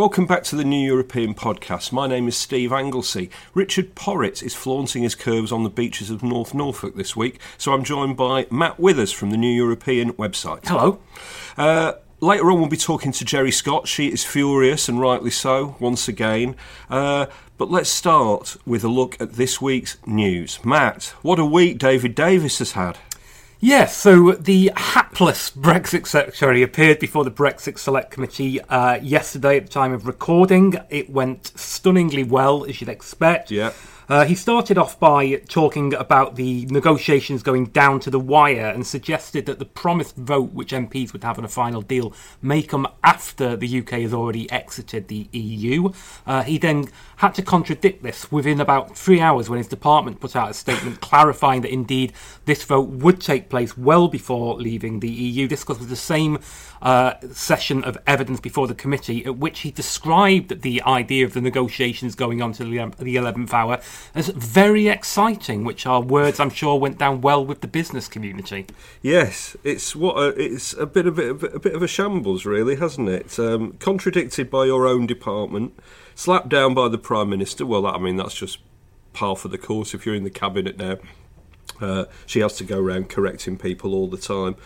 Welcome back to the New European Podcast. My name is Steve Anglesey. Richard Porritt is flaunting his curves on the beaches of North Norfolk this week, so I'm joined by Matt Withers from the New European website. Hello. Uh, later on, we'll be talking to Geri Scott. She is furious, and rightly so, once again. Uh, but let's start with a look at this week's news. Matt, what a week David Davis has had. Yes, so the hapless Brexit Secretary appeared before the Brexit Select Committee uh, yesterday at the time of recording. It went stunningly well, as you'd expect. Yeah. Uh, he started off by talking about the negotiations going down to the wire and suggested that the promised vote which MPs would have on a final deal may come after the UK has already exited the EU. Uh, he then had to contradict this within about three hours when his department put out a statement clarifying that indeed this vote would take place well before leaving the EU. This was the same uh, session of evidence before the committee at which he described the idea of the negotiations going on to the, the 11th hour as very exciting, which are words I'm sure went down well with the business community. Yes, it's what a, it's a bit of a, a bit of a shambles, really, hasn't it? Um, contradicted by your own department, slapped down by the prime minister. Well, that, I mean that's just par for the course. If you're in the cabinet now, uh, she has to go around correcting people all the time.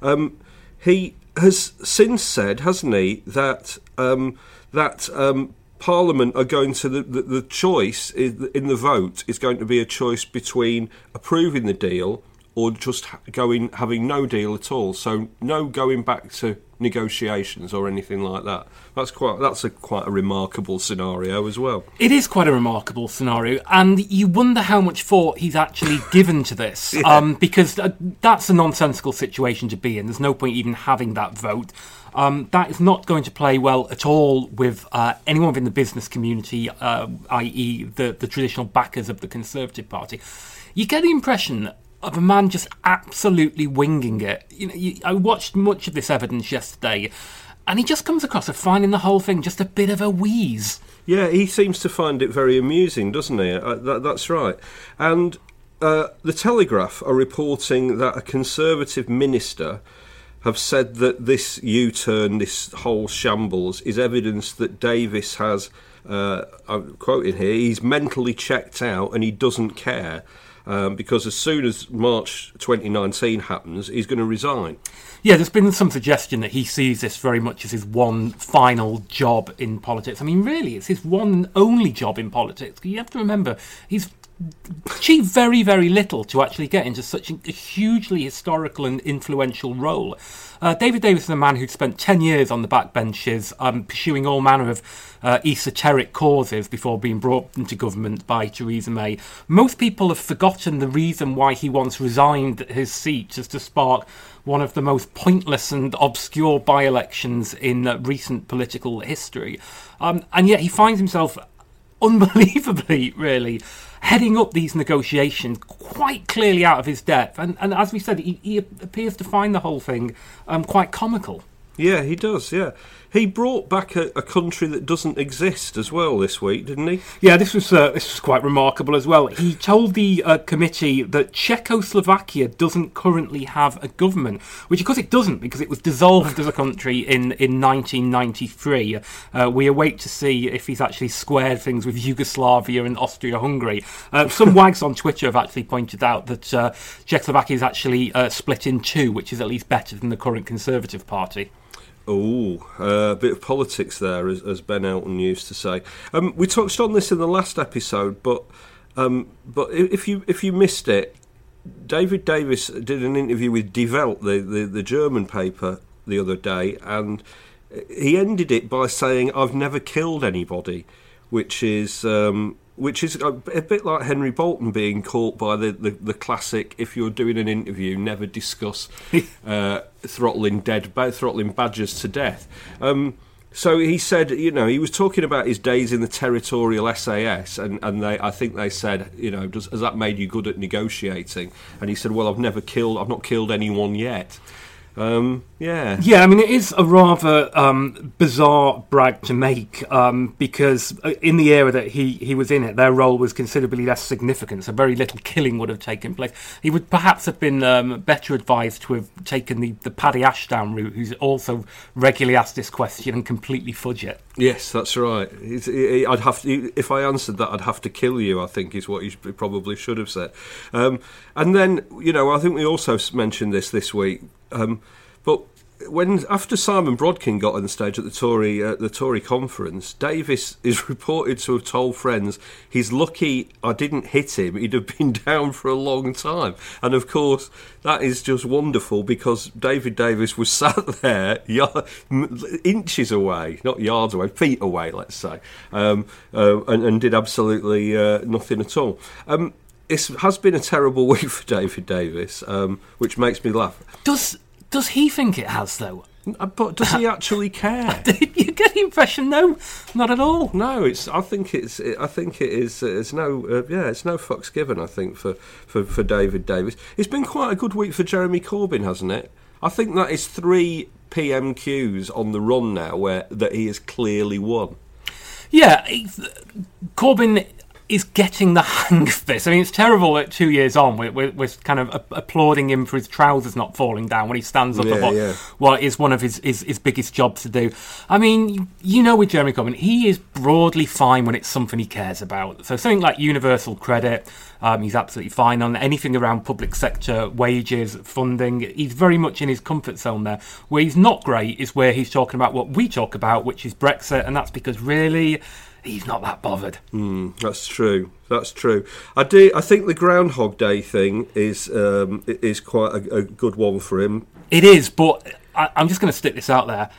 Um, he has since said, hasn't he, that um, that um, Parliament are going to the, the, the choice in the vote is going to be a choice between approving the deal or just going having no deal at all. So no going back to negotiations or anything like that. That's quite that's a quite a remarkable scenario as well. It is quite a remarkable scenario, and you wonder how much thought he's actually given to this, yeah. um, because uh, that's a nonsensical situation to be in. There's no point even having that vote. Um, that is not going to play well at all with uh, anyone within the business community, uh, i.e., the, the traditional backers of the Conservative Party. You get the impression of a man just absolutely winging it. You know, you, I watched much of this evidence yesterday, and he just comes across as finding the whole thing just a bit of a wheeze. Yeah, he seems to find it very amusing, doesn't he? Uh, that, that's right. And uh, the Telegraph are reporting that a Conservative minister have said that this U-turn, this whole shambles, is evidence that Davis has. Uh, I'm quoting here. He's mentally checked out and he doesn't care um, because as soon as March 2019 happens, he's going to resign. Yeah, there's been some suggestion that he sees this very much as his one final job in politics. I mean, really, it's his one only job in politics. You have to remember, he's achieved very, very little to actually get into such a hugely historical and influential role. Uh, David Davis is a man who'd spent 10 years on the backbenches um, pursuing all manner of uh, esoteric causes before being brought into government by Theresa May. Most people have forgotten the reason why he once resigned his seat just to spark one of the most pointless and obscure by elections in uh, recent political history. Um, and yet he finds himself unbelievably, really, heading up these negotiations quite clearly out of his depth. And, and as we said, he, he appears to find the whole thing um, quite comical. Yeah, he does. Yeah, he brought back a, a country that doesn't exist as well this week, didn't he? Yeah, this was uh, this was quite remarkable as well. He told the uh, committee that Czechoslovakia doesn't currently have a government, which of course it doesn't because it was dissolved as a country in in 1993. Uh, we await to see if he's actually squared things with Yugoslavia and Austria-Hungary. Uh, some wags on Twitter have actually pointed out that uh, Czechoslovakia is actually uh, split in two, which is at least better than the current Conservative Party. Oh, uh, a bit of politics there, as, as Ben Elton used to say. Um, we touched on this in the last episode, but um, but if you if you missed it, David Davis did an interview with Die Welt, the, the, the German paper, the other day, and he ended it by saying, "I've never killed anybody," which is um, which is a, a bit like Henry Bolton being caught by the, the, the classic: if you're doing an interview, never discuss uh, throttling dead, throttling badgers to death. Um, so he said, you know, he was talking about his days in the territorial SAS, and, and they, I think they said, you know, does, has that made you good at negotiating? And he said, well, I've never killed, I've not killed anyone yet. Um, yeah. Yeah, I mean, it is a rather um, bizarre brag to make um, because uh, in the era that he, he was in it, their role was considerably less significant, so very little killing would have taken place. He would perhaps have been um, better advised to have taken the, the Paddy Ashdown route, who's also regularly asked this question and completely fudge it. Yes, that's right. He, I'd have to, if I answered that, I'd have to kill you. I think is what he sh- probably should have said. Um, and then, you know, I think we also mentioned this this week. Um, but when after Simon Brodkin got on the stage at the Tory uh, the Tory conference, Davis is reported to have told friends he's lucky I didn't hit him. He'd have been down for a long time. And of course, that is just wonderful because David Davis was sat there yard, inches away, not yards away, feet away, let's say, um, uh, and, and did absolutely uh, nothing at all. Um, it has been a terrible week for David Davis, um, which makes me laugh. Does does he think it has, though? Uh, But does he actually care? you get the impression, no, not at all. No, it's. I think it's. I think it is. It's no. Uh, yeah, it's no fucks given. I think for, for for David Davis, it's been quite a good week for Jeremy Corbyn, hasn't it? I think that is three PMQs on the run now, where that he has clearly won. Yeah, Corbyn is getting the hang of this. I mean, it's terrible that two years on, we're, we're, we're kind of a- applauding him for his trousers not falling down when he stands up Yeah, at what, yeah. what is one of his, his, his biggest jobs to do. I mean, you- you know, with Jeremy Corbyn, he is broadly fine when it's something he cares about. So something like universal credit, um, he's absolutely fine on anything around public sector wages, funding. He's very much in his comfort zone there. Where he's not great is where he's talking about what we talk about, which is Brexit, and that's because really he's not that bothered. That's true. That's true. I do. I think the Groundhog Day thing is um, is quite a, a good one for him. It is, but I, I'm just going to stick this out there.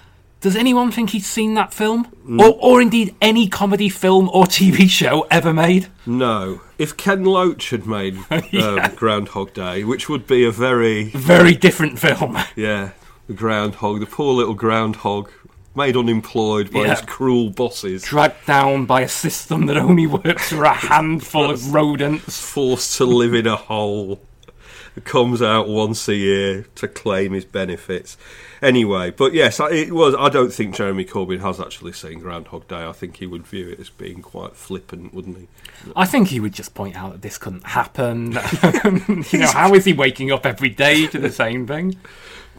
Does anyone think he's seen that film? Or, or indeed any comedy film or TV show ever made? No, if Ken Loach had made um, Groundhog Day, which would be a very Very different film. Yeah, the groundhog, the poor little groundhog, made unemployed by Yeah. his cruel bosses, Dragged down by a system that only works for a handful of rodents. forced to live in a hole, comes out once a year to claim his benefits. Anyway, but yes, I- it was. I don't think Jeremy Corbyn has actually seen Groundhog Day. I think he would view it as being quite flippant, wouldn't he? I think he would just point out that this couldn't happen. you know, how is he waking up every day to the same thing?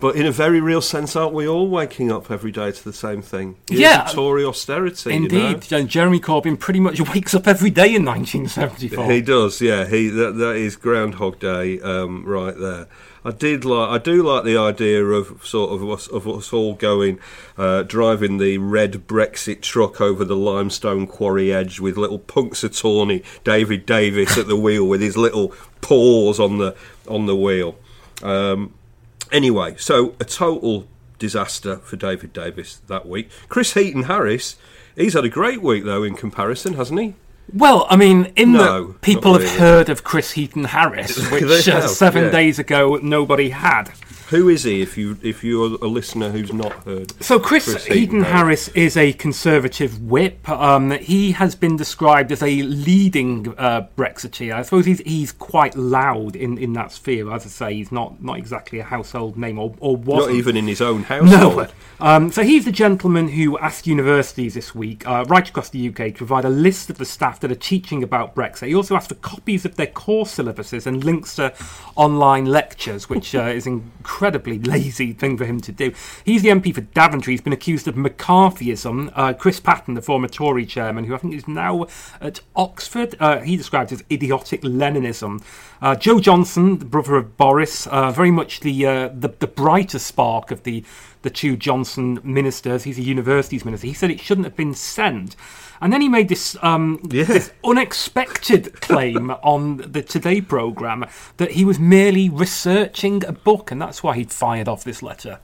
But in a very real sense, aren't we all waking up every day to the same thing? Years Yeah. Tory austerity. you know? Indeed, Jeremy Corbyn pretty much wakes up every day in 1974. He does, yeah. He that, that is Groundhog Day um, right there. I did like, I do like the idea of sort of us, of us all going, uh, driving the red Brexit truck over the limestone quarry edge with little punks Punxsutawney David Davis at the wheel with his little paws on the on the wheel. Um, anyway, so a total disaster for David Davis that week. Chris Heaton Harris, he's had a great week though in comparison, hasn't he? Well, I mean, in No, that people not have heard of Chris Heaton Harris, which uh, seven yeah. days ago nobody had. Who is he? If you if you're a listener who's not heard, So Chris, Chris Heaton Harris is a conservative whip. Um, he has been described as a leading uh, Brexiteer. I suppose he's he's quite loud in, in that sphere. As I say, he's not, not exactly a household name, or, or wasn't. not even in his own household. No. Um, so he's the gentleman who asked universities this week, uh, right across the UK, to provide a list of the staff that are teaching about Brexit. He also asked for copies of their course syllabuses and links to online lectures, which uh, is an incredibly lazy thing for him to do. He's the MP for Daventry. He's been accused of McCarthyism. Uh, Chris Patten, the former Tory chairman, who I think is now at Oxford, uh, he describes as idiotic Leninism. Uh, Joe Johnson, the brother of Boris, uh, very much the, uh, the the brighter spark of the the two Johnson ministers. He's a universities minister. He said it shouldn't have been sent. And then he made this, um, Yeah. this unexpected claim on the Today programme that he was merely researching a book, and that's why he'd fired off this letter.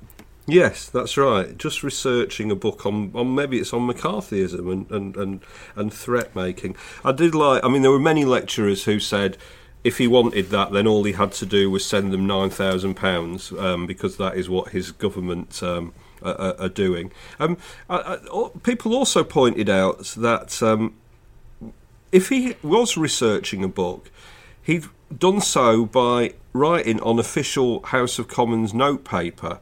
Yes, that's right. Just researching a book on, on maybe it's on McCarthyism and, and, and, and threat making. I did like. I mean, there were many lecturers who said if he wanted that, then all he had to do was send them nine thousand pounds um, because that is what his government. Um, are, are- are doing. Um, I, I, people also pointed out that um, if he was researching a book, he'd done so by writing on official House of Commons notepaper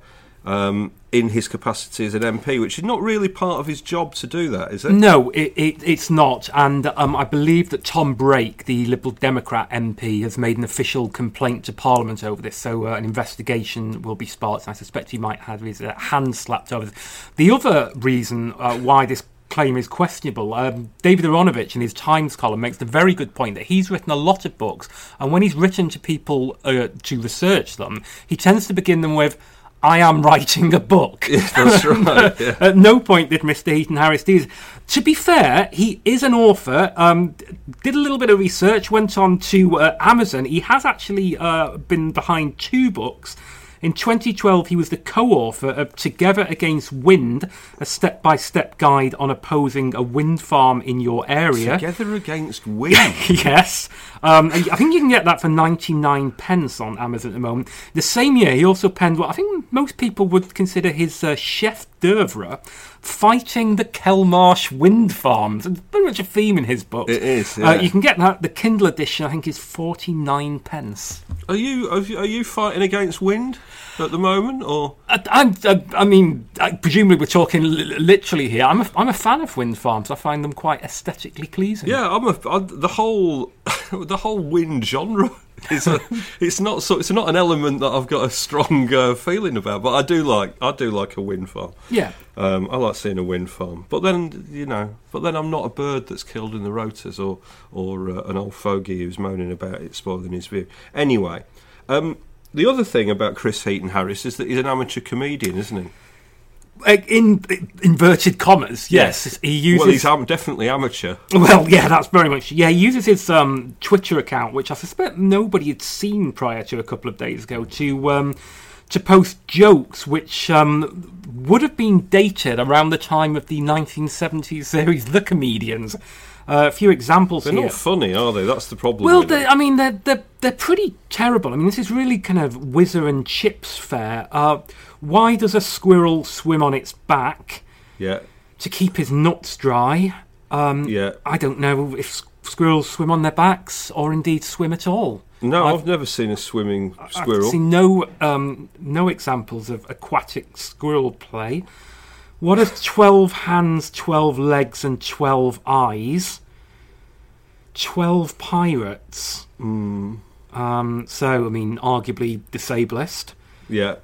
um, in his capacity as an MP, which is not really part of his job to do that, is it? No, it, it, it's not. And um, I believe that Tom Brake, the Liberal Democrat MP, has made an official complaint to Parliament over this. So uh, an investigation will be sparked. And I suspect he might have his uh, hand slapped over this. The other reason uh, why this claim is questionable. Um, David Aaronovitch in his Times column makes the very good point that he's written a lot of books, and when he's written to people uh, to research them, he tends to begin them with, I am writing a book. That's right. Yeah. At no point did Mr. Heaton Harris do this. To be fair, he is an author. Um, did a little bit of research. Went on to uh, Amazon. He has actually uh, been behind two books. In 2012, he was the co-author of Together Against Wind, a step-by-step guide on opposing a wind farm in your area. Together against wind. yes. Um, I think you can get that for 99 pence on Amazon at the moment. The same year, he also penned what I think most people would consider his uh, chef d'oeuvre, Fighting the Kelmarsh Wind Farms. It's very much a theme in his book. It is, Uh, you can get that. The Kindle edition, I think, is 49 pence. Are you are you- are you fighting against wind at the moment, or I, I'm, I, I mean, I, presumably we're talking li- literally here. I'm a, I'm a fan of wind farms. I find them quite aesthetically pleasing. yeah? I'm a I, the whole the whole wind genre. Is a, it's not so it's not an element that I've got a strong uh, feeling about, but I do like I do like a wind farm. Yeah. Um, I like seeing a wind farm, but then you know, but then I'm not a bird that's killed in the rotors or or uh, an old fogey who's moaning about it spoiling his view. Anyway, um, the other thing about Chris Heaton Harris is that he's an amateur comedian, isn't he? In, in inverted commas, yes. He uses. Well, he's am- definitely amateur. Well, yeah, that's very much. Yeah, he uses his um, Twitter account, which I suspect nobody had seen prior to a couple of days ago, to um, to post jokes which um, would have been dated around the time of the 1970s series The Comedians. A few examples They're here. not funny, are they? That's the problem. Well. I mean, they're, they're, they're pretty terrible. I mean, this is really kind of whizzer and chips fare. Uh, why does a squirrel swim on its back? yeah, To keep his nuts dry. Um, yeah. I don't know if squirrels swim on their backs or indeed swim at all. No, I've- I've, never seen a swimming squirrel. I've seen no um, no examples of aquatic squirrel play. What if twelve hands, twelve legs, and twelve eyes? Twelve pirates. Hmm. Um, so, I mean, arguably disablest. Yeah,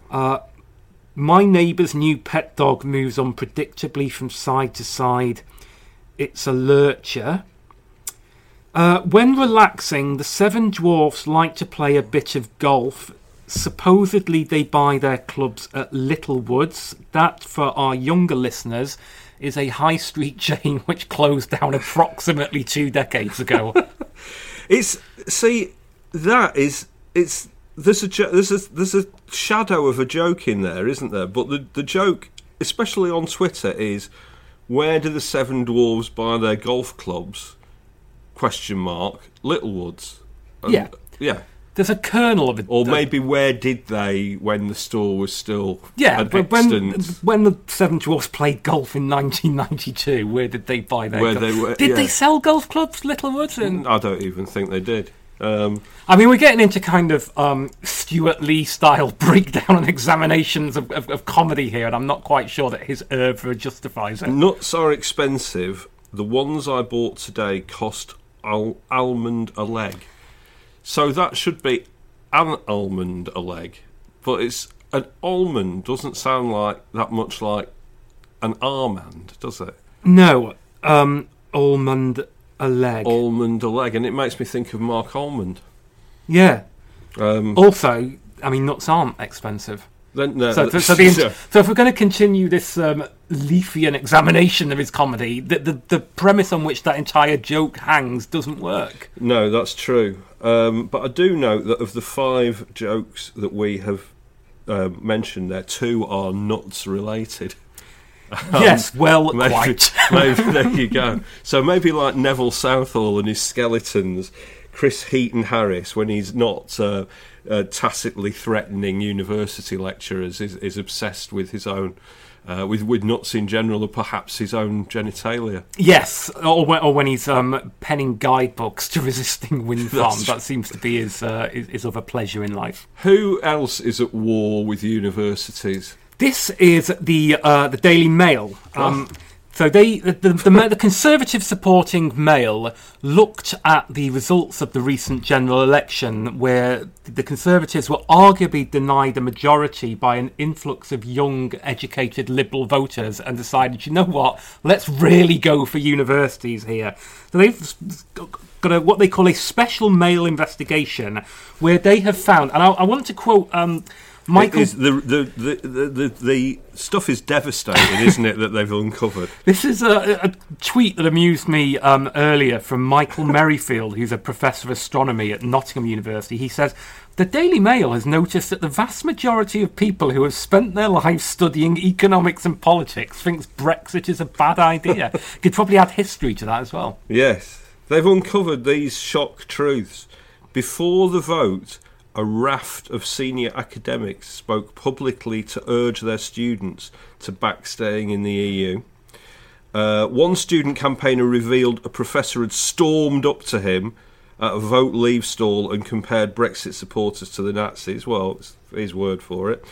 My neighbour's new pet dog moves unpredictably from side to side. It's a lurcher. Uh, when relaxing, the seven dwarfs like to play a bit of golf. Supposedly, they buy their clubs at Littlewoods. That, for our younger listeners, is a high street chain which closed down approximately two decades ago. it's see that is it's there's a there's a there's a shadow of a joke in there, isn't there? But the the joke, especially on Twitter, is where do the seven dwarves buy their golf clubs? Question mark. Littlewoods. And- Yeah. yeah. There's a kernel of it. Or maybe where did they when the store was still Yeah, but when when the Seven Dwarfs played golf in 1992, where did they buy their? Where golf? they were- did yeah. they sell golf clubs, Littlewood? And I don't even think they did. Um, I mean, we're getting into kind of um, Stewart Lee style breakdown and examinations of, of, of comedy here, and I'm not quite sure that his oeuvre justifies it. nuts are expensive. The ones I bought today cost al- almond a leg. So that should be an almond a leg. But it's an almond doesn't sound like that much like an almond, does it? No, um, almond a leg. Almond a leg, and it makes me think of Marc Almond. yeah. Um, Also, I mean, nuts aren't expensive. Then, no, So, so, so, the, so if we're going to continue this um, Leafian examination of his comedy, the, the the premise on which that entire joke hangs doesn't work. No, that's true. Um, but I do note that of the five jokes that we have um, mentioned there, two are nuts related. yes, well, Maybe, quite. maybe there you go. So maybe like Neville Southall and his skeletons, Chris Heaton Harris, when he's not uh, uh, tacitly threatening university lecturers, is, is obsessed with his own. Uh, with with nuts in general, or perhaps his own genitalia. Yes, or when, or when he's um, penning guidebooks to resisting wind farms. That seems to be his, uh, his his other pleasure in life. Who else is at war with universities? This is the uh, the Daily Mail. Um, So they the, the, the, the Conservative supporting Mail looked at the results of the recent general election, where the Conservatives were arguably denied a majority by an influx of young, educated Liberal voters, and decided, you know what, let's really go for universities here. So they've got a, what they call a special Mail investigation, where they have found, and I, I want to quote. Um, Michael, the, the, the, the, stuff is devastating, isn't it, that they've uncovered? This is a, a tweet that amused me um, earlier from Michael Merrifield, who's a professor of astronomy at Nottingham University. He says, The Daily Mail has noticed that the vast majority of people who have spent their lives studying economics and politics thinks Brexit is a bad idea. Could probably add history to that as well. Yes. They've uncovered these shock truths. Before the vote, a raft of senior academics spoke publicly to urge their students to back staying in the EU. Uh, one student campaigner revealed a professor had stormed up to him at a vote leave stall and compared Brexit supporters to the Nazis. Well, it's his word for it.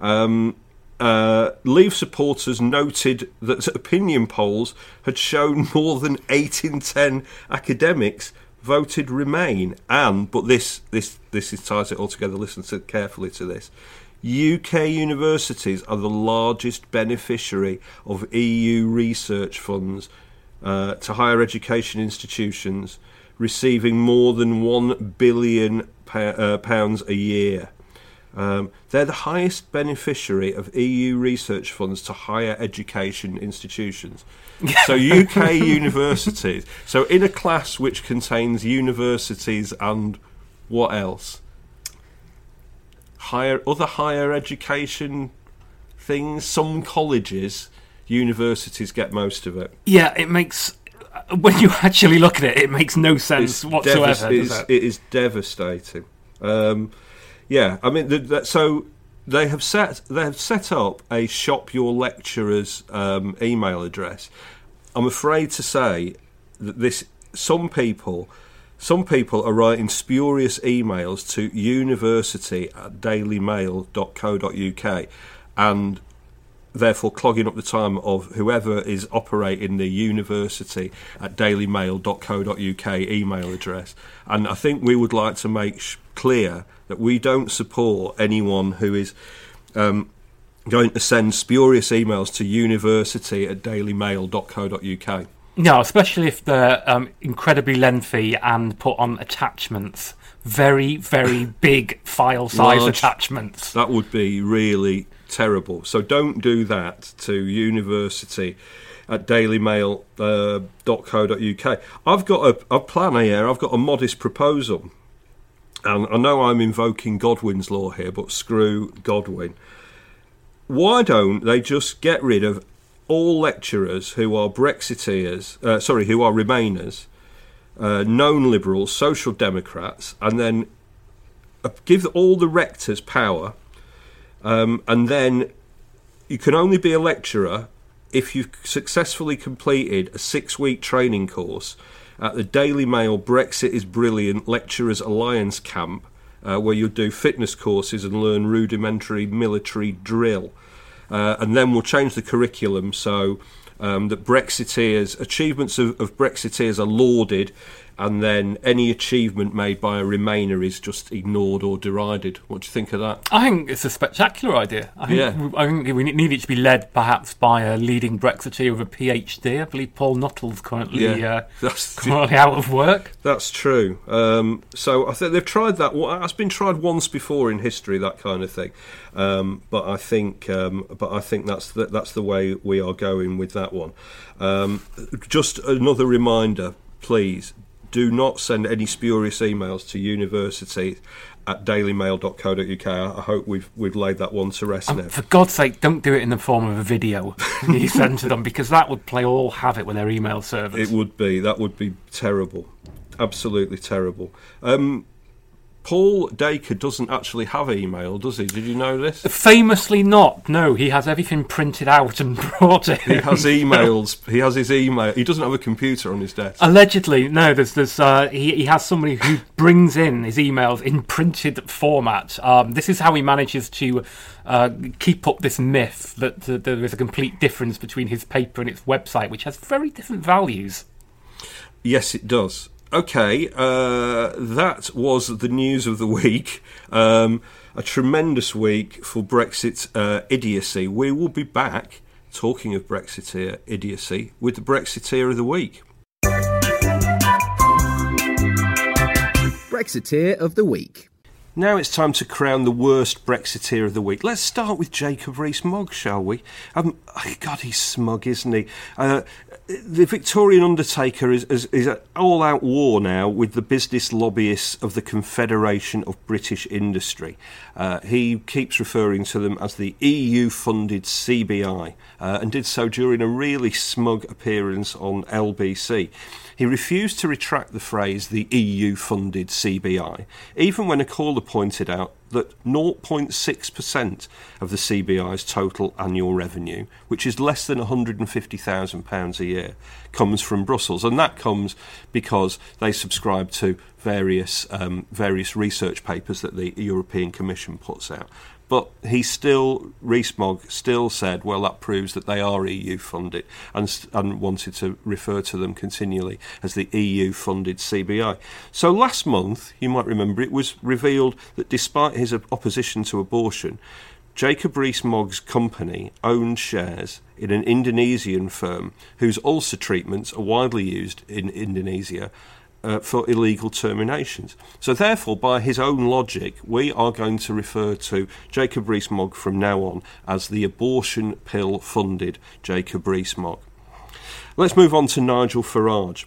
Um, uh, Leave supporters noted that opinion polls had shown more than eight in ten academics voted Remain, and but this this this is, ties it all together. Listen to, carefully to this. UK universities are the largest beneficiary of EU research funds uh, to higher education institutions, receiving more than one billion uh, pounds a year. Um, they're the highest beneficiary of EU research funds to higher education institutions. So UK universities. So in a class which contains universities and what else? Higher other higher education things. Some colleges, universities get most of it. Yeah, it makes. When you actually look at it, it makes no sense It's whatsoever. it? it is devastating. Um, yeah, I mean, the, the, so they have set they have set up a shop your lecturers um, email address. I'm afraid to say that this some people some people are writing spurious emails to university at dailymail.co.uk and therefore clogging up the time of whoever is operating the university at dailymail.co.uk email address. And I think we would like to make clear that we don't support anyone who is um, going to send spurious emails to university at dailymail.co.uk. No, especially if they're um, incredibly lengthy and put on attachments. Very, very big file size Large. attachments. That would be really terrible. So don't do that to university at dailymail.co.uk. I've got a, a plan here, I've got a modest proposal. And I know I'm invoking Godwin's law here, but screw Godwin. Why don't they just get rid of all lecturers who are Brexiteers, uh, sorry, who are Remainers, uh, known Liberals, Social Democrats, and then uh, give all the rectors power, um, and then you can only be a lecturer if you've successfully completed a six-week training course at the Daily Mail Brexit is Brilliant Lecturers Alliance camp, uh, where you'll do fitness courses and learn rudimentary military drill. Uh, and then we'll change the curriculum so um, that Brexiteers, achievements of, of Brexiteers are lauded, and then any achievement made by a Remainer is just ignored or derided. What do you think of that? I think it's a spectacular idea. I think, Yeah. I think we need it to be led perhaps by a leading Brexiteer with a PhD. I believe Paul Nuttall's currently, Yeah. uh, currently out of work. That's true. Um, so I think they've tried that. That's been tried once before in history, that kind of thing. Um, but I think, um, but I think that's the, that's the way we are going with that one. Um, just another reminder, please. Do not send any spurious emails to university at dailymail.co.uk. I hope we've we've laid that one to rest now. For God's sake, don't do it in the form of a video you send to them because that would play all havoc with their email servers. It would be that would be terrible, absolutely terrible. Um, Paul Dacre doesn't actually have email, does he? Did you know this? Famously not. No, he has everything printed out and brought in. He has emails. he has his email. He doesn't have a computer on his desk. Allegedly, no. There's, there's, uh, he, he has somebody who brings in his emails in printed format. Um, this is how he manages to uh, keep up this myth that uh, there is a complete difference between his paper and its website, which has very different values. Yes, it does. Okay, uh, that was the news of the week. Um, a tremendous week for Brexit uh, idiocy. We will be back talking of Brexiteer idiocy with the Brexiteer of the week. Brexiteer of the Week. Now it's time to crown the worst Brexiteer of the week. Let's start with Jacob Rees-Mogg, shall we? Um, oh, God, he's smug, isn't he? Uh, the Victorian Undertaker is, is, is at all-out war now with the business lobbyists of the Confederation of British Industry. Uh, he keeps referring to them as the EU-funded CBI, uh, and did so during a really smug appearance on LBC. He refused to retract the phrase the EU funded CBI, even when a caller pointed out that 0.6% of the CBI's total annual revenue, which is less than £150,000 a year, comes from Brussels. And that comes because they subscribe to various, um, various research papers that the European Commission puts out. But he still, Rees-Mogg still said, well, that proves that they are EU funded, and, and wanted to refer to them continually as the EU funded CBI. So last month, you might remember, it was revealed that despite his opposition to abortion, Jacob Rees-Mogg's company owned shares in an Indonesian firm whose ulcer treatments are widely used in Indonesia uh, for illegal terminations. So, therefore, by his own logic, we are going to refer to Jacob Rees-Mogg from now on as the abortion pill funded Jacob Rees-Mogg. Let's move on to Nigel Farage.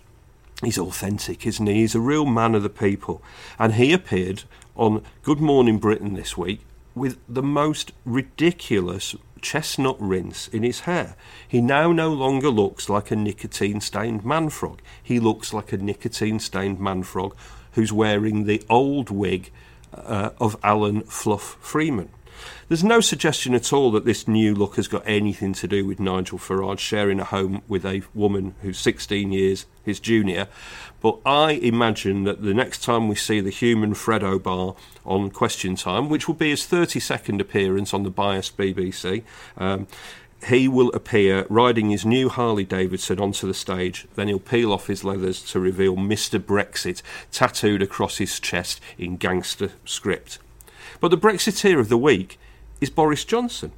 He's authentic, isn't he? He's a real man of the people. And he appeared on Good Morning Britain this week with the most ridiculous chestnut rinse in his hair. He now no longer looks like a nicotine stained man frog. He looks like a nicotine stained man frog who's wearing the old wig uh, of Alan Fluff Freeman. There's no suggestion at all that this new look has got anything to do with Nigel Farage sharing a home with a woman who's 16 years his junior. But I imagine that the next time we see the human Freddo Bar on Question Time, which will be his 32nd appearance on the biased BBC, um, he will appear riding his new Harley Davidson onto the stage. Then he'll peel off his leathers to reveal Mr. Brexit tattooed across his chest in gangster script. But the Brexiteer of the week is Boris Johnson.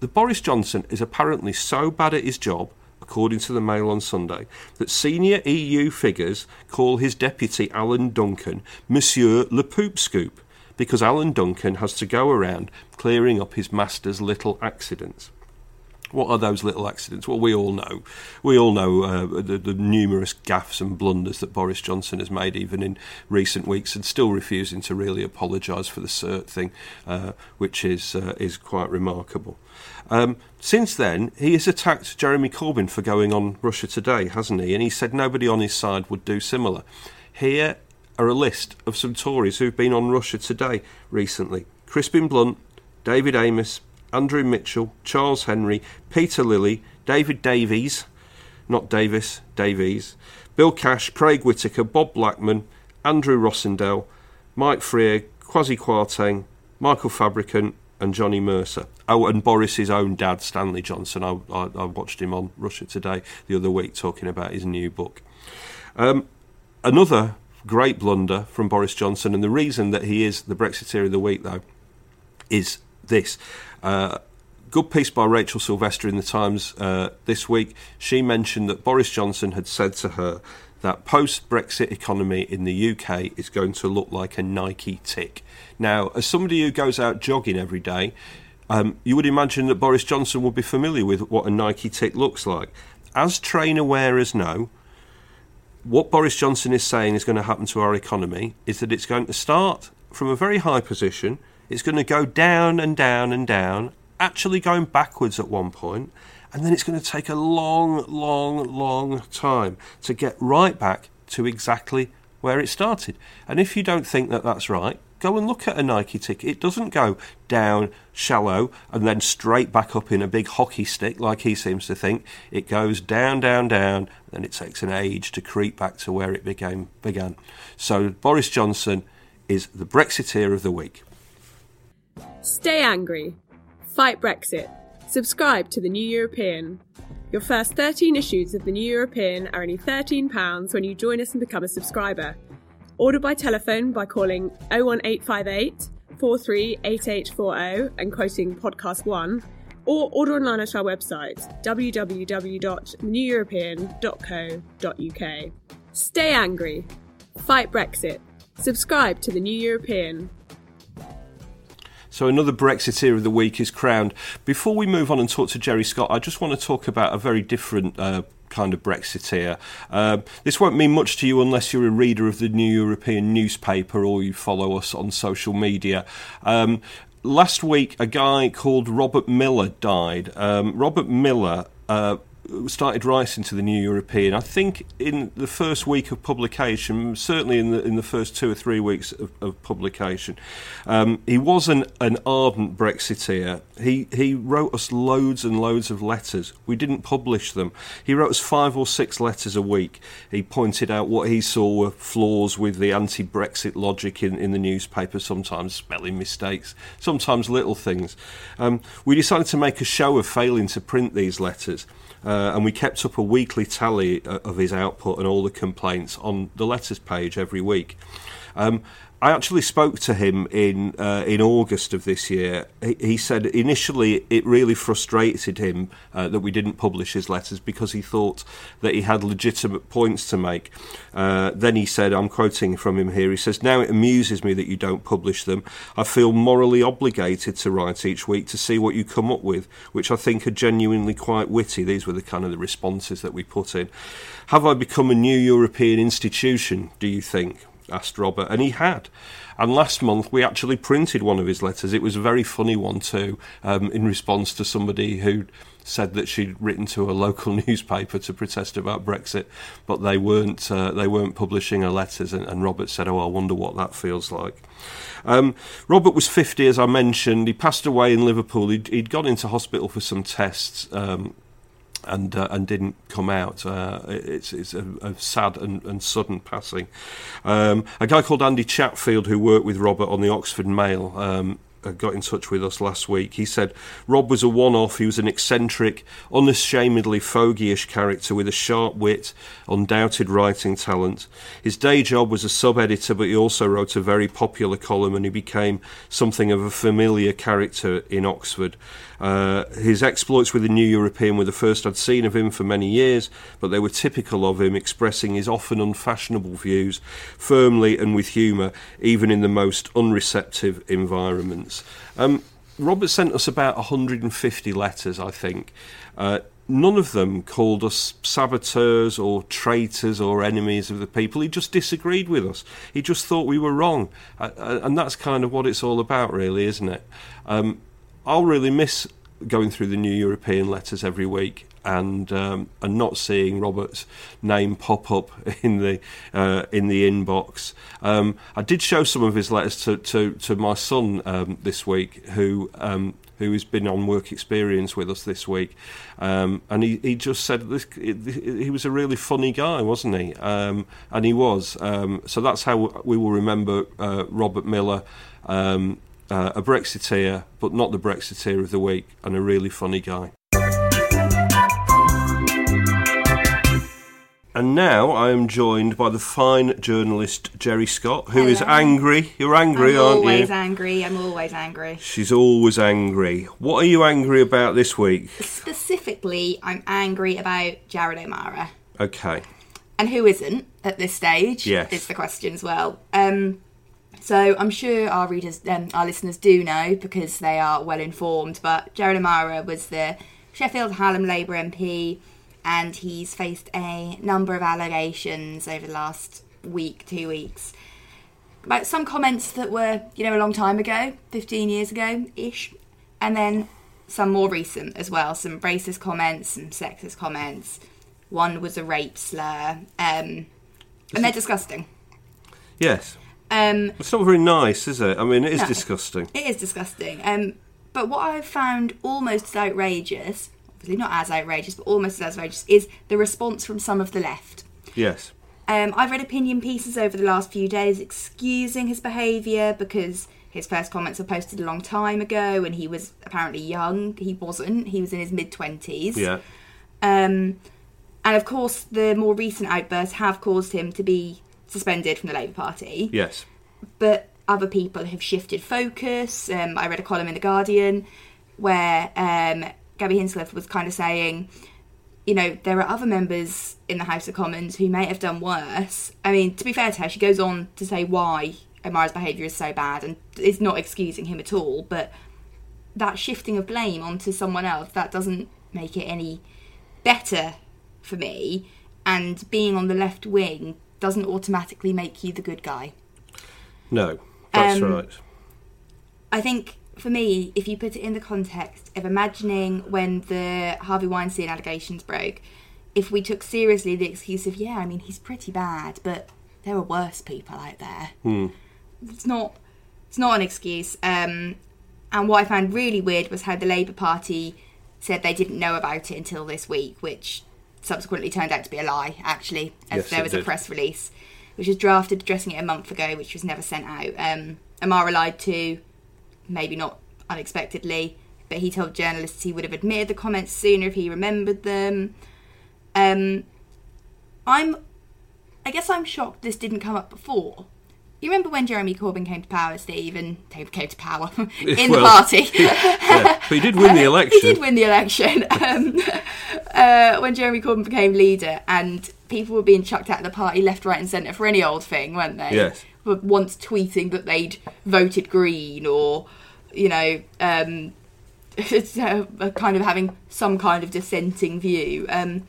The Boris Johnson is apparently so bad at his job, according to the Mail on Sunday, that senior EU figures call his deputy Alan Duncan Monsieur Le Poop Scoop, because Alan Duncan has to go around clearing up his master's little accidents. What are those little accidents? Well, we all know. We all know uh, the, the numerous gaffes and blunders that Boris Johnson has made, even in recent weeks, and still refusing to really apologise for the cert thing, uh, which is uh, is quite remarkable. Um, since then, he has attacked Jeremy Corbyn for going on Russia Today, hasn't he? And he said nobody on his side would do similar. Here, are a list of some Tories who've been on Russia Today recently Crispin Blunt, David Amess, Andrew Mitchell, Charles Henry, Peter Lilley, David Davies, not Davis, Davies, Bill Cash, Craig Whittaker, Bob Blackman, Andrew Rosindell, Mike Freer, Kwasi Kwarteng, Michael Fabricant, and Johnny Mercer. Oh, and Boris's own dad, Stanley Johnson. I, I, I, watched him on Russia Today the other week talking about his new book. Um, another great blunder from Boris Johnson, and the reason that he is the Brexiteer of the week, though, is this. Uh, good piece by Rachel Sylvester in the Times uh, this week. She mentioned that Boris Johnson had said to her that post Brexit economy in the UK is going to look like a Nike tick. Now, as somebody who goes out jogging every day, um, you would imagine that Boris Johnson would be familiar with what a Nike tick looks like. As trainer wearers know, what Boris Johnson is saying is going to happen to our economy is that it's going to start from a very high position it's going to go down and down and down, actually going backwards at one point, and then it's going to take a long, long, long time to get right back to exactly where it started. And if you don't think that that's right, go and look at a Nike tick. It doesn't go down shallow and then straight back up in a big hockey stick like he seems to think. It goes down, down, down, and it takes an age to creep back to where it became began. So Boris Johnson is the Brexiteer of the week. Stay angry. Fight Brexit. Subscribe to The New European. Your first 13 issues of The New European are only £13 when you join us and become a subscriber. Order by telephone by calling 01858 438840 and quoting podcast 1 or order online at our website www.theneweuropean.co.uk. Stay angry. Fight Brexit. Subscribe to The New European. So another Brexiteer of the week is crowned. Before we move on and talk to Geri Scott, I just want to talk about a very different uh, kind of Brexiteer. Uh, this won't mean much to you unless you're a reader of the New European newspaper or you follow us on social media. Um, last week, a guy called Robert Miller died. Um, Robert Miller. Uh, started writing to the New European. I think in the first week of publication, certainly in the in the first two or three weeks of, of publication, um, he was an, an ardent Brexiteer. He he wrote us loads and loads of letters. We didn't publish them. He wrote us five or six letters a week. He pointed out what he saw were flaws with the anti-Brexit logic in, in the newspaper. Sometimes spelling mistakes, sometimes little things. Um, we decided to make a show of failing to print these letters. Uh, and we kept up a weekly tally uh, of his output and all the complaints on the letters page every week. Um, I actually spoke to him in uh, in August of this year. He, he, said initially it really frustrated him uh, that we didn't publish his letters because he thought that he had legitimate points to make. Uh, then he said, I'm quoting from him here. He says, "Now it amuses me that you don't publish them. I feel morally obligated to write each week to see what you come up with, which I think are genuinely quite witty." These were the kind of the responses that we put in. Have I become a new European institution? Do you think? Asked Robert, and he had. And last month we actually printed one of his letters. It was a very funny one too, um, in response to somebody who said that she'd written to a local newspaper to protest about Brexit, but they weren't uh, they weren't publishing her letters. And, and, Robert said, "Oh, I wonder what that feels like." Um, Robert was 50, as I mentioned. He passed away in Liverpool. He'd, he'd gone into hospital for some tests. Um, and uh, and didn't come out. Uh, it's it's a, a sad and, and, sudden passing. Um, a guy called Andy Chatfield, who worked with Robert on the Oxford Mail, um, got in touch with us last week. He said Rob was a one off. He was an eccentric, unashamedly fogeyish character with a sharp wit, undoubted writing talent. His day job was a sub editor, but he also wrote a very popular column and he became something of a familiar character in Oxford. Uh, his exploits with the New European were the first I'd seen of him for many years, but they were typical of him, expressing his often unfashionable views firmly and with humour, even in the most unreceptive environments. Um, Robert sent us about 150 letters, I think. Uh, none of them called us saboteurs or traitors or enemies of the people. He just disagreed with us. He just thought we were wrong. Uh, uh and that's kind of what it's all about, really, isn't it? Um, I'll really miss going through the new European letters every week. And um, and not seeing Robert's name pop up in the uh, in the inbox. Um, I did show some of his letters to to, to my son um, this week, who. Um, who has been on work experience with us this week, um, and he, he just said this, he was a really funny guy, wasn't he? Um, and he was. Um, so that's how we will remember uh, Robert Miller, um, uh, a Brexiteer, but not the Brexiteer of the week, and a really funny guy. And now I am joined by the fine journalist Geri Scott, who is Hello. angry. You're angry, I'm aren't always angry. I'm always angry. She's always angry. What are you angry about this week? Specifically, I'm angry about Jared O'Mara. Okay. And who isn't at this stage? Yes. Is the question as well. Um, so I'm sure our readers, um, our listeners do know because they are well informed, but Jared O'Mara was the Sheffield Hallam Labour MP and he's faced a number of allegations over the last week, two weeks. About some comments that were, you know, a long time ago, 15 years ago ish, and then some more recent as well, some racist comments, some sexist comments. One was a rape slur, um, and they're disgusting. Yes. Um, It's not very nice, is it? I mean, it is No. disgusting. It is disgusting. Um, but what I've found almost as outrageous, obviously not as outrageous, but almost as outrageous, is the response from some of the left. Yes. Um, I've read opinion pieces over the last few days excusing his behaviour because his first comments were posted a long time ago and he was apparently young. He wasn't, he was in his mid 20s. Yeah. Um, and of course, the more recent outbursts have caused him to be suspended from the Labour Party Yes. but other people have shifted focus. Um, I read a column in The Guardian where um, Gaby Hinsliff was kind of saying, you know, there are other members in the House of Commons who may have done worse. I mean, to be fair to her, she goes on to say why O'Mara's behaviour is so bad and is not excusing him at all, but that shifting of blame onto someone else, that doesn't make it any better for me. And being on the left wing doesn't automatically make you the good guy. No. That's Um, right. I think for me, if you put it in the context of imagining when the Harvey Weinstein allegations broke, if we took seriously the excuse of, yeah, I mean, he's pretty bad, but there are worse people out there. It's not. It's not an excuse. Um, and what I found really weird was how the Labour Party said they didn't know about it until this week, which subsequently turned out to be a lie. Actually, as Yes, there was a press release which was drafted addressing it a month ago, which was never sent out. Um, O'Mara lied to, maybe not unexpectedly, but he told journalists he would have admitted the comments sooner if he remembered them. Um, I'm, I guess I'm shocked this didn't come up before. You remember when Jeremy Corbyn came to power, Steve, and came to power in the Well, party? Yeah. But he did win the election. He did win the election um, uh, when Jeremy Corbyn became leader, and people were being chucked out of the party left, right, and centre for any old thing, weren't they? Yes. Were once tweeting that they'd voted Green, or you know, um, uh, kind of having some kind of dissenting view. Um,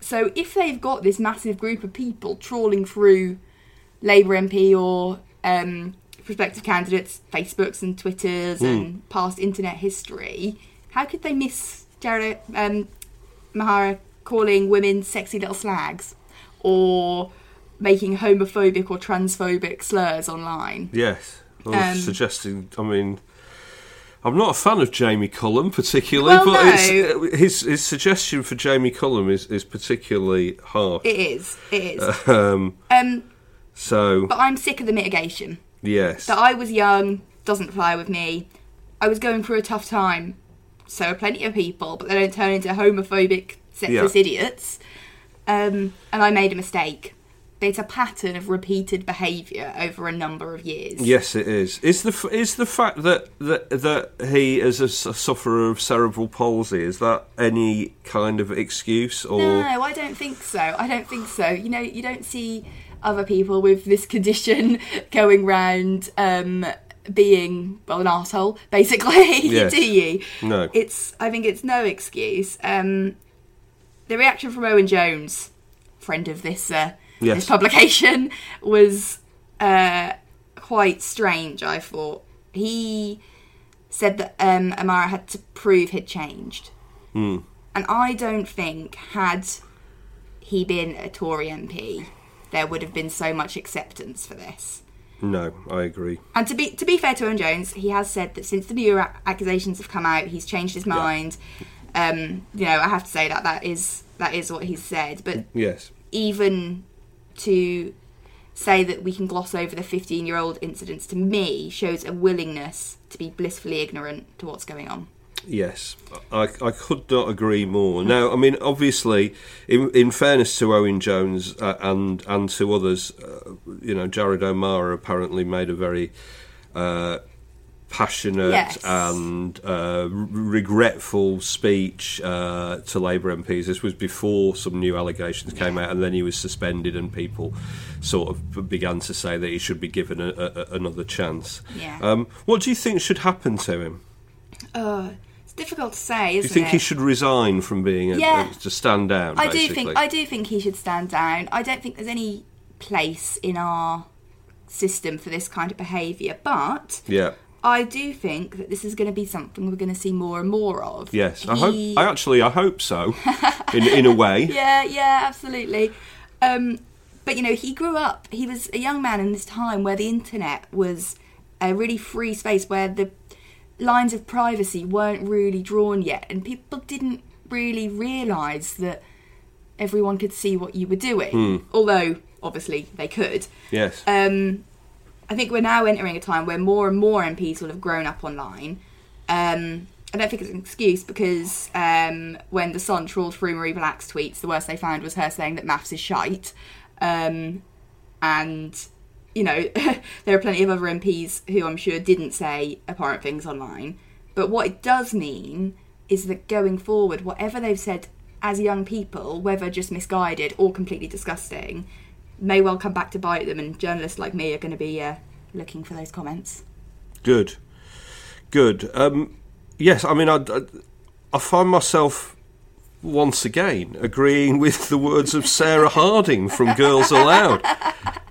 so if they've got this massive group of people trawling through Labour MP or um, prospective candidates' Facebooks and Twitters and past internet history, how could they miss Jared um, O'Mara calling women sexy little slags or making homophobic or transphobic slurs online? Yes. Well, Um, suggesting, I mean, I'm not a fan of Jamie Cullum particularly, Well, but no. it's, his his suggestion for Jamie Cullum is, is particularly harsh. It is. It is. Um, um, so, but I'm sick of the mitigation. yes. that I was young doesn't fly with me. I was going through a tough time. So are plenty of people, but they don't turn into homophobic, sexist Yeah. idiots. Um, and I made a mistake. It's a pattern of repeated behaviour over a number of years. Yes, it is. Is the is the fact that that that he is a sufferer of cerebral palsy is that any kind of excuse or No, I don't think so. I don't think so. You know, you don't see other people with this condition going round um, being well an asshole, basically. Yes. do you? No. It's. I think it's no excuse. Um, the reaction from Owen Jones, friend of this uh, Yes. this publication, was uh, quite strange. I thought he said that um, O'Mara had to prove he'd changed. And I don't think, had he been a Tory MP, there would have been so much acceptance for this. No, I agree. And to be to be fair to Owen Jones, he has said that since the new accusations have come out, he's changed his mind. Um, you know, I have to say that that is that is what he's said. But Yes. even to say that we can gloss over the 15 year old incidents to me shows a willingness to be blissfully ignorant to what's going on. Yes, I, I could not agree more. Now, I mean, obviously, in, in fairness to Owen Jones uh, and and to others, uh, you know, Jared O'Mara apparently made a very uh, passionate Yes. and uh, r- regretful speech uh, to Labour MPs. This was before some new allegations came out, and then he was suspended, and people sort of began to say that he should be given a, a, another chance. Yeah. Um, what do you think should happen to him? Uh, it's difficult to say, Do you isn't think it? he should resign from being a, Yeah. to stand down? I do think I do think he should stand down. I don't think there's any place in our system for this kind of behaviour, but Yeah. I do think that this is going to be something we're going to see more and more of. Yes. I He- hope. I actually. I hope so. In in a way. yeah, yeah, absolutely. Um, but you know, he grew up. He was a young man in this time where the internet was a really free space where the lines of privacy weren't really drawn yet, and people didn't really realise that everyone could see what you were doing. Although, obviously, they could. Yes. Um, I think we're now entering a time where more and more MPs will have grown up online. Um, I don't think it's an excuse because um, when the Sun trawled through Mhairi Black's tweets, the worst they found was her saying that maths is shite. Um, and, you know, there are plenty of other MPs who I'm sure didn't say abhorrent things online. But what it does mean is that going forward, whatever they've said as young people, whether just misguided or completely disgusting, may well come back to bite them, and journalists like me are going to be uh, looking for those comments. Good. Good. Um, yes. I mean, I, I, I find myself once again agreeing with the words of Sarah Harding from Girls Aloud,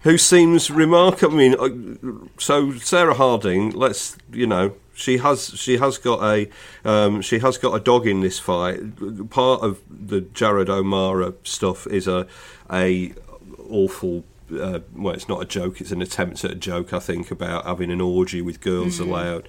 who seems remarkable. I mean, uh, so Sarah Harding, let's you know, she has she has got a um, she has got a dog in this fight. Part of the Jared O'Mara stuff is a a awful. Uh, well, it's not a joke; it's an attempt at a joke. I think about having an orgy with Girls Aloud,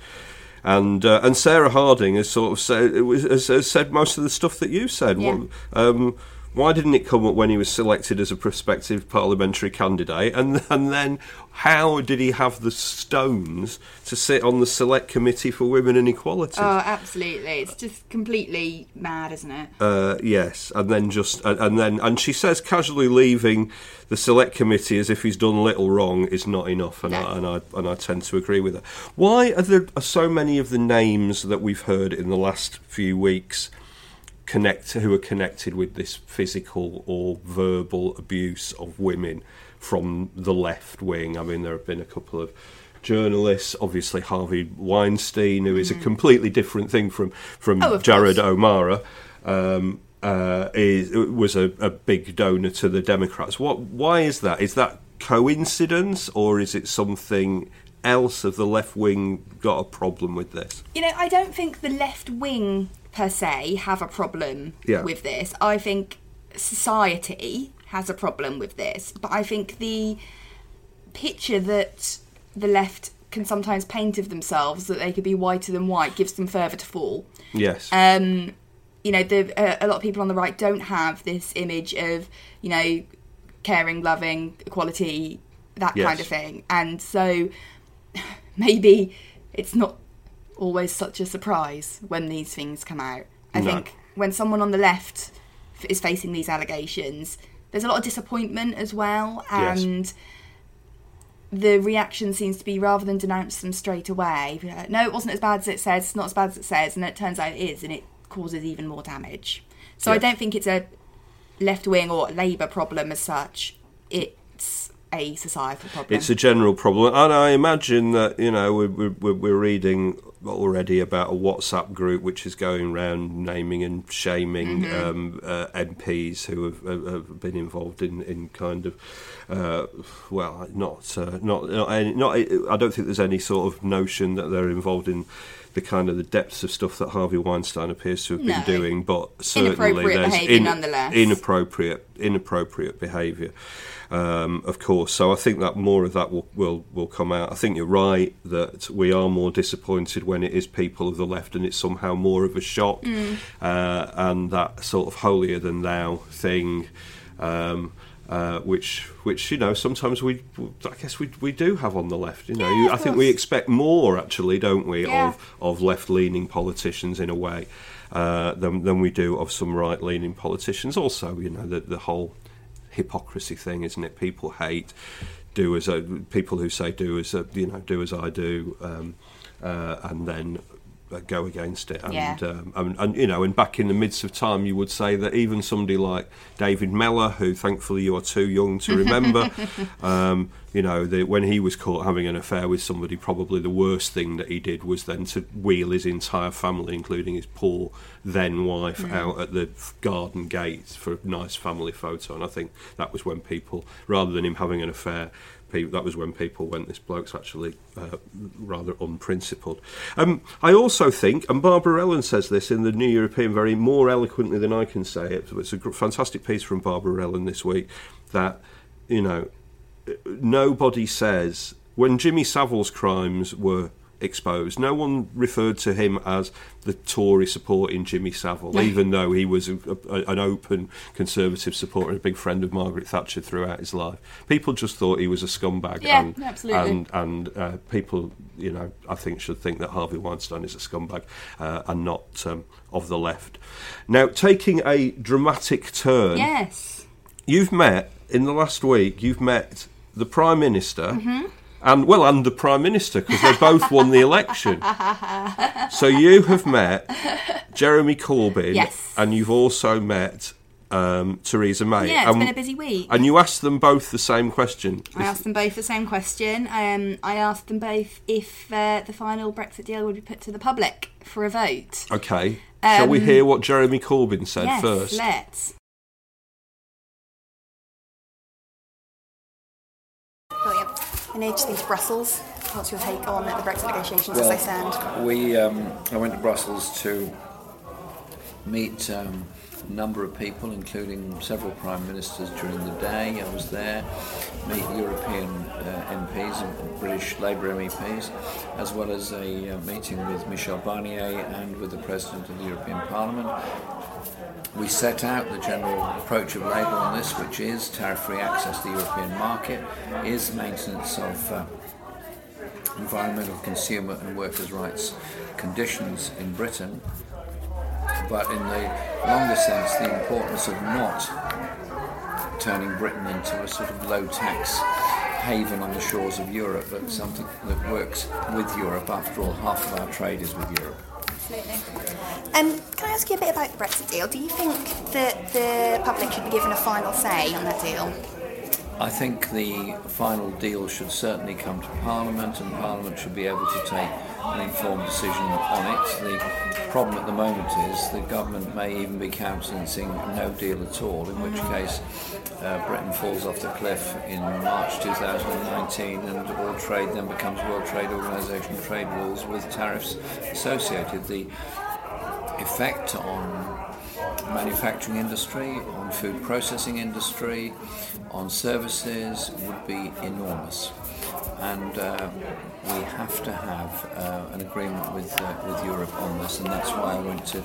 And uh, and Sarah Harding has sort of said has, has said most of the stuff that you said. Yeah. What, um, why didn't it come up when he was selected as a prospective parliamentary candidate? And and then how did he have the stones to sit on the select committee for women and equality? Oh, absolutely! It's just completely mad, isn't it? Uh, yes, and then just and, and then and she says casually leaving the select committee as if he's done little wrong is not enough, and, No. I, and I and I tend to agree with her. Why are there are so many of the names that we've heard in the last few weeks connect who are connected with this physical or verbal abuse of women from the left wing? I mean, there have been a couple of journalists, obviously Harvey Weinstein, who is a completely different thing from from Mm. Oh, Jared course. O'Mara. Um, uh, is was a, a big donor to the Democrats. What? Why is that? Is that coincidence, or is it something else? Of the left wing got a problem with this? You know, I don't think the left wing per se have a problem Yeah. with this. I think society has a problem with this, but I think the picture that the left can sometimes paint of themselves that they could be whiter than white gives them further to fall. Yes. Um, you know, the, uh, a lot of people on the right don't have this image of, you know, caring, loving, equality, that Yes. kind of thing. And so maybe it's not always such a surprise when these things come out. I No. think when someone on the left f- is facing these allegations, there's a lot of disappointment as well. Yes. And the reaction seems to be rather than denounce them straight away, like, no, it wasn't as bad as it says, it's not as bad as it says, and it turns out it is, and it causes even more damage. So I don't think it's a left wing or Labour problem as such. It's a societal problem. It's a general problem, and I imagine that you know we're, we're, we're reading already about a WhatsApp group which is going around naming and shaming Mm-hmm. um, uh, MPs who have, have, have been involved in, in kind of uh, well, not uh, not not, any, not I don't think there's any sort of notion that they're involved in the kind of the depths of stuff that Harvey Weinstein appears to have No. been doing, but certainly Inappropriate there's nonetheless. inappropriate inappropriate behaviour. Um, of course, so I think that more of that will, will will come out. I think you're right that we are more disappointed when it is people of the left, and it's somehow more of a shock, Mm. uh, and that sort of holier than thou thing. Um, uh, which, which you know, sometimes we, I guess we we do have on the left. You know, Yeah, of I think we expect more, actually, don't we, Yeah. of of left-leaning politicians in a way uh, than than we do of some right-leaning politicians. Also, you know, the the whole hypocrisy thing, isn't it? People hate do as I, people who say do as uh, you know do as I do, um, uh, and then go against it. And, Yeah. um, and, and you know, and back in the midst of time, you would say that even somebody like David Mellor, who thankfully you are too young to remember, um, you know, the, when he was caught having an affair with somebody, probably the worst thing that he did was then to wheel his entire family, including his poor then wife, out at the garden gate for a nice family photo. And I think that was when people, rather than him having an affair, pe- that was when people went, this bloke's actually uh, rather unprincipled. Um, I also think, and Barbara Ellen says this in the New European very more eloquently than I can say it, but it's a fantastic piece from Barbara Ellen this week, that, you know, nobody says when Jimmy Savile's crimes were exposed, no one referred to him as the Tory supporting Jimmy Savile, even though he was a, a, an open conservative supporter and a big friend of Margaret Thatcher throughout his life. People just thought he was a scumbag, Yeah, and absolutely. and and uh, people, you know, I think should think that Harvey Weinstein is a scumbag uh, and not um, of the left. Now, taking a dramatic turn. Yes. You've met in the last week. You've met the prime minister, and well, and the prime minister because they both won the election. So you have met Jeremy Corbyn, Yes. and you've also met um, Theresa May. Yeah, it's and, been a busy week. And you asked them both the same question. I asked them both the same question. Um, I asked them both if uh, the final Brexit deal would be put to the public for a vote. Okay. Shall we Um, hear what Jeremy Corbyn said yes, first? let's. In age to Brussels, what's your take on the Brexit negotiations Well, as they stand? We, um, I went to Brussels to meet um, number of people, including several prime ministers during the day. I was there, meet European uh, MPs and British Labour MEPs, as well as a uh, meeting with Michel Barnier and with the President of the European Parliament. We set out the general approach of Labour on this, which is tariff-free access to the European market, is maintenance of uh, environmental, consumer and workers' rights conditions in Britain, but in the longer sense, the importance of not turning Britain into a sort of low-tax haven on the shores of Europe, but something that works with Europe. After all, half of our trade is with Europe. Absolutely. Um, can I ask you a bit about the Brexit deal? Do you think that the public should be given a final say on that deal? I think the final deal should certainly come to Parliament, and Parliament should be able to take an informed decision on it. The problem at the moment is the government may even be countenancing no deal at all, in which case uh, Britain falls off the cliff in March 2019, and all trade then becomes World Trade Organization trade rules with tariffs associated. The effect on manufacturing industry, on food processing industry, on services would be enormous. And uh, we have to have uh, an agreement with, uh, with Europe on this, and that's why I went to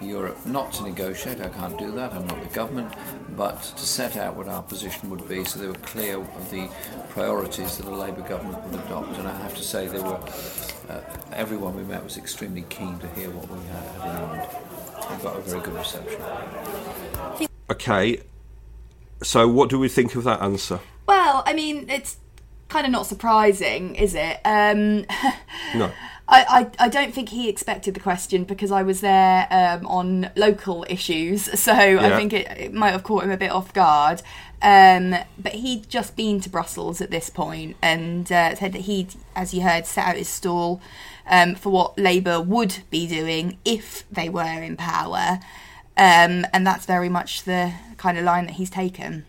Europe, not to negotiate, I can't do that, I'm not the government, but to set out what our position would be so they were clear of the priorities that a Labour government would adopt. And I have to say, they were, uh, everyone we met was extremely keen to hear what we had in mind. We got a very good reception. Okay. So what do we think of that answer? Well, I mean, it's kind of not surprising, is it? Um, No. I, I, I don't think he expected the question because I was there um, on local issues, so I think it, it might have caught him a bit off guard. Um, but he'd just been to Brussels at this point and uh, said that he'd, as you heard, set out his stall um, for what Labour would be doing if they were in power. Um, and that's very much the kind of line that he's taken.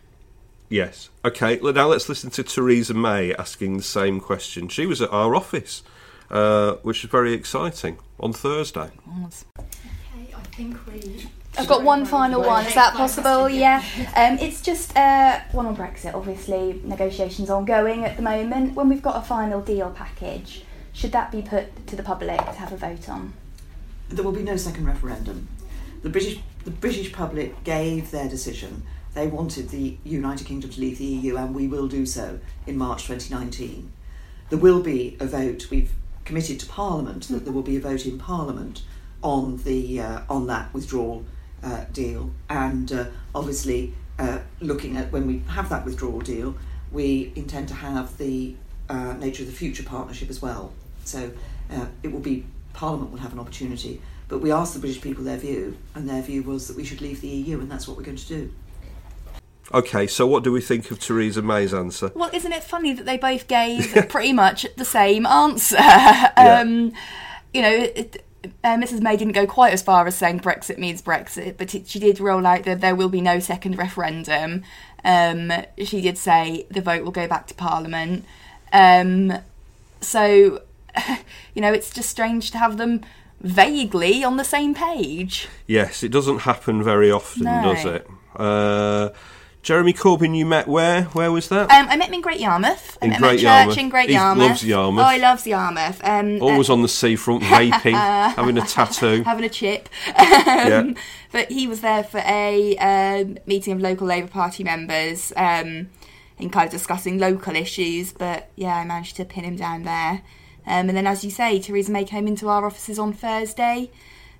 Yes. Okay. l- Now let's listen to Theresa May asking the same question. She was at our office uh, which is very exciting on Thursday. Okay, I think we. I've got one final one. Is that possible? Yeah. Um, it's just uh, one on Brexit. Obviously, negotiations ongoing at the moment. When we've got a final deal package, should that be put to the public to have a vote on? There will be no second referendum. The British, the British public gave their decision. They wanted the United Kingdom to leave the EU, and we will do so in March 2019. There will be a vote. We've committed to Parliament that there will be a vote in Parliament on the uh, on that withdrawal uh, deal, and uh, obviously uh, looking at when we have that withdrawal deal, we intend to have the uh, nature of the future partnership as well. So uh, it will be Parliament will have an opportunity, but we asked the British people their view, and their view was that we should leave the EU, and that's what we're going to do. Okay, so what do we think of Theresa May's answer? Well, isn't it funny that they both gave pretty much the same answer? um, You know, it, uh, Mrs May didn't go quite as far as saying Brexit means Brexit, but it, she did roll out that there will be no second referendum. Um, she did say the vote will go back to Parliament. Um, so, you know, it's just strange to have them vaguely on the same page. Yes, it doesn't happen very often, No. does it? Uh, Jeremy Corbyn, you met where? Where was that? Um, I met him in Great Yarmouth. I In met him Great at church Yarmouth. in Great He Yarmouth. loves Yarmouth. Oh, he loves Yarmouth. Um, Always on the seafront, vaping, having a tattoo. having a chip. Yeah. Um, But he was there for a um, meeting of local Labour Party members um, and kind of discussing local issues. But yeah, I managed to pin him down there. Um, and then, as you say, Theresa May came into our offices on Thursday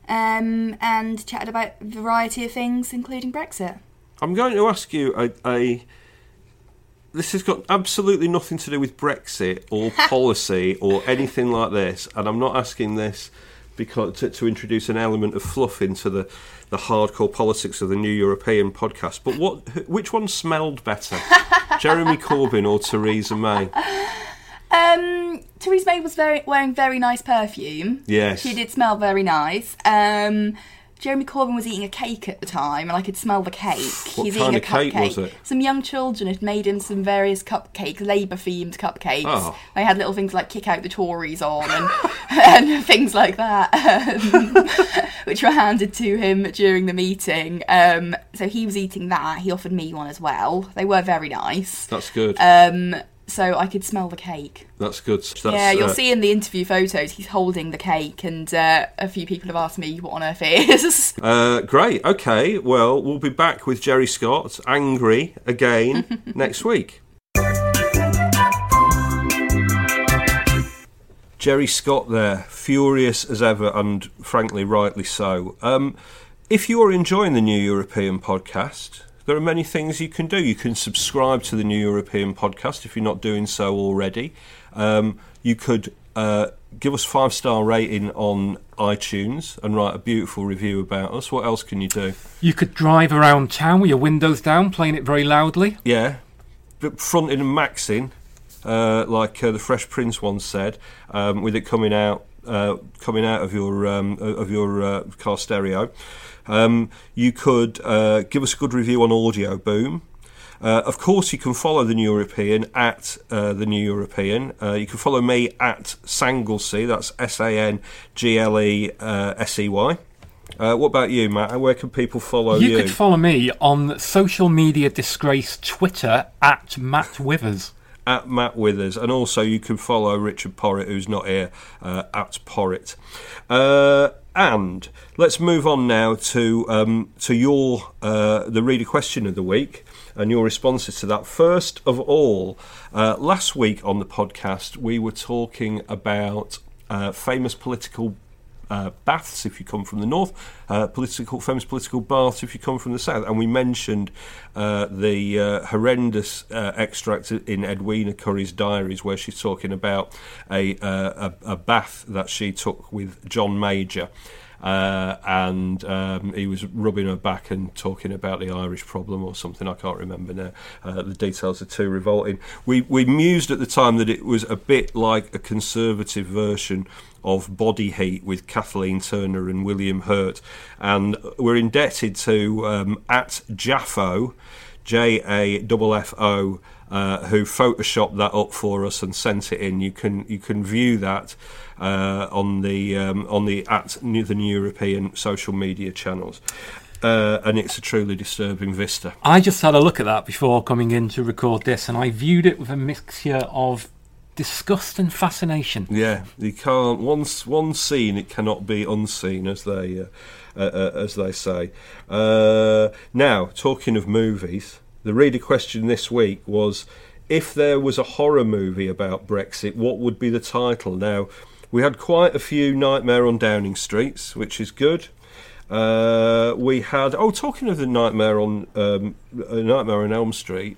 um, and chatted about a variety of things, including Brexit. I'm going to ask you a, a. This has got absolutely nothing to do with Brexit or policy or anything like this, and I'm not asking this because to, to introduce an element of fluff into the, the hardcore politics of the New European podcast. But what, which one smelled better, Jeremy Corbyn or Theresa May? Um, Theresa May was very wearing very nice perfume. Yes. she did smell very nice. Um, Jeremy Corbyn was eating a cake at the time, and I could smell the cake. What He's kind eating a of cake was it? Some young children had made him some various cupcake, Labour-themed cupcakes. Oh. They had little things like "kick out the Tories" on and, and things like that, um, which were handed to him during the meeting. Um, so he was eating that. He offered me one as well. They were very nice. That's good. Um, so I could smell the cake. That's good. That's, yeah, you'll uh, see in the interview photos he's holding the cake, and uh, a few people have asked me what on earth it is. Uh, great. Okay. Well, we'll be back with Geri Scott, angry again next week. Geri Scott there, furious as ever, and frankly, rightly so. Um, if you are enjoying the New European podcast, there are many things you can do. You can subscribe to the New European podcast if you're not doing so already. Um, you could uh, give us five star rating on iTunes and write a beautiful review about us. What else can you do? You could drive around town with your windows down, playing it very loudly. Yeah, but fronting and maxing, uh, like uh, the Fresh Prince once said, um, with it coming out, uh, coming out of your um, of your uh, car stereo. Um, you could uh, give us a good review on Audioboom. Uh, of course, you can follow the New European at uh, the New European. Uh, you can follow me at Sanglesey. That's S A N G L E uh, S E Y. Uh, what about you, Matt? Where can people follow you? you could follow me on social media disgrace Twitter at Matt Withers. At Matt Withers, and also you can follow Richard Porritt, who's not here, uh, at Porritt. Uh, and let's move on now to um, to your uh, the reader question of the week and your responses to that. First of all, uh, last week on the podcast we were talking about uh, famous political uh, baths if you come from the north, uh, political famous political baths if you come from the south, and we mentioned uh, the uh, horrendous uh, extract in Edwina Currie's diaries where she's talking about a, a a bath that she took with John Major. Uh, and um, he was rubbing her back and talking about the Irish problem or something. I can't remember now. Uh, the details are too revolting. We we mused at the time that it was a bit like a conservative version of Body Heat with Kathleen Turner and William Hurt, and we're indebted to um, at Jaffo, J A F F O uh, who photoshopped that up for us and sent it in. You can you can view that uh, on the um, on the at the New European social media channels. Uh, and it's a truly disturbing vista. I just had a look at that before coming in to record this, and I viewed it with a mixture of disgust and fascination. Yeah, you can't. Once once seen, it cannot be unseen, as they uh, uh, uh, as they say. Uh, now, talking of movies, the reader question this week was: if there was a horror movie about Brexit, what would be the title? Now, we had quite a few Nightmare on Downing Streets, which is good. Uh, we had oh, talking of the Nightmare on um, Nightmare on Elm Street.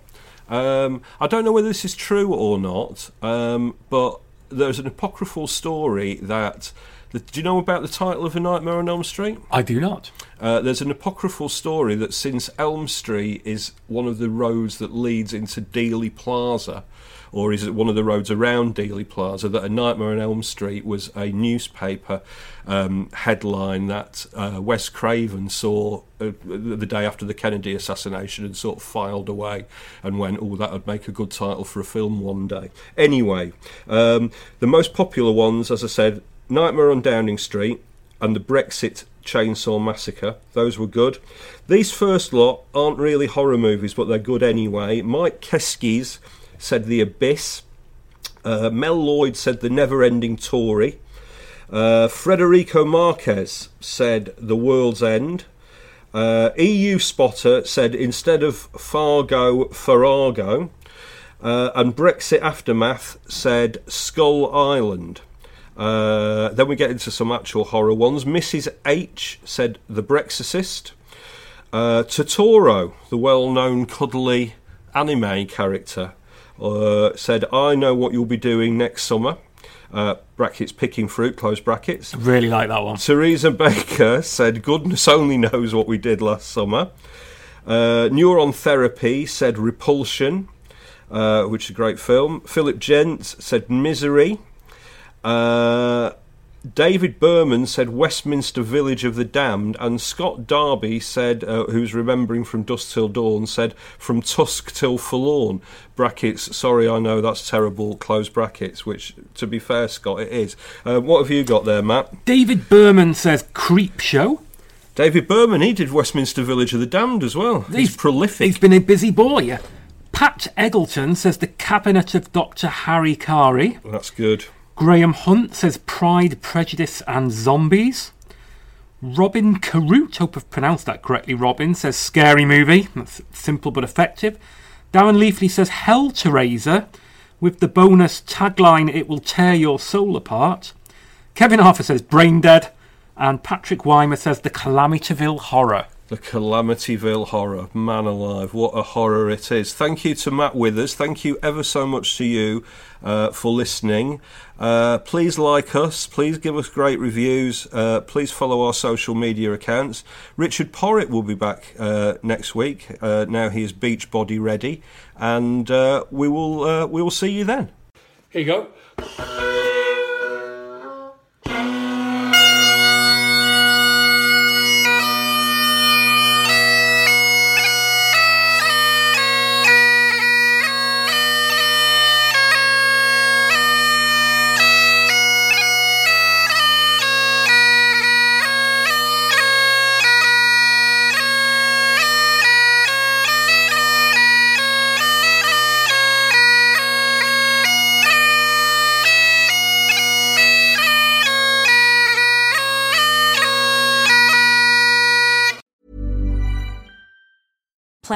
Um, I don't know whether this is true or not, um, but there's an apocryphal story that. The, do you know about the title of A Nightmare on Elm Street? I do not. Uh, there's an apocryphal story that since Elm Street is one of the roads that leads into Dealey Plaza, or is it one of the roads around Dealey Plaza? That A Nightmare on Elm Street was a newspaper um, headline that uh, Wes Craven saw uh, the day after the Kennedy assassination and sort of filed away and went, oh, that would make a good title for a film one day. Anyway, um, the most popular ones, as I said, Nightmare on Downing Street and the Brexit Chainsaw Massacre. Those were good. These first lot aren't really horror movies, but they're good anyway. Mike Keskes said The Abyss. Uh, Mel Lloyd said The Never Ending Tory. Uh, Federico Marquez said The World's End. Uh, EU Spotter said instead of Fargo, Farrago. Uh, and Brexit Aftermath said Skull Island. Uh, then we get into some actual horror ones. Mrs. H said The Brexicist. Uh, Totoro, the well known cuddly anime character, uh, said, I know what you'll be doing next summer. Uh, brackets picking fruit, close brackets. Really like that one. Theresa Baker said, Goodness only knows what we did last summer. Uh, Neuron Therapy said Repulsion, uh, which is a great film. Philip Gents said Misery. Uh, David Berman said Westminster Village of the Damned, and Scott Darby said, uh, who's remembering from Dusk Till Dawn, said From Tusk Till Forlorn. Brackets, sorry, I know that's terrible, close brackets, which, to be fair, Scott, it is. Uh, what have you got there, Matt? David Berman says Creep Show. David Berman, he did Westminster Village of the Damned as well. He's, he's prolific. He's been a busy boy. Pat Eggleton says The Cabinet of Dr. Harry Carey. That's good. Graham Hunt says Pride, Prejudice and Zombies. Robin Carute, hope I've pronounced that correctly, Robin, says Scary Movie. That's simple but effective. Darren Leafley says Hellraiser, with the bonus tagline, It will tear your soul apart. Kevin Arthur says Brain Dead. And Patrick Weimer says The Calamityville Horror. The Calamityville Horror. Man alive, what a horror it is. Thank you to Matt Withers. Thank you ever so much to you uh, for listening. Uh, please like us. Please give us great reviews. Uh, please follow our social media accounts. Richard Porritt will be back uh, next week. Uh, now he is beach body ready, and uh, we will we will see you then. Here you go.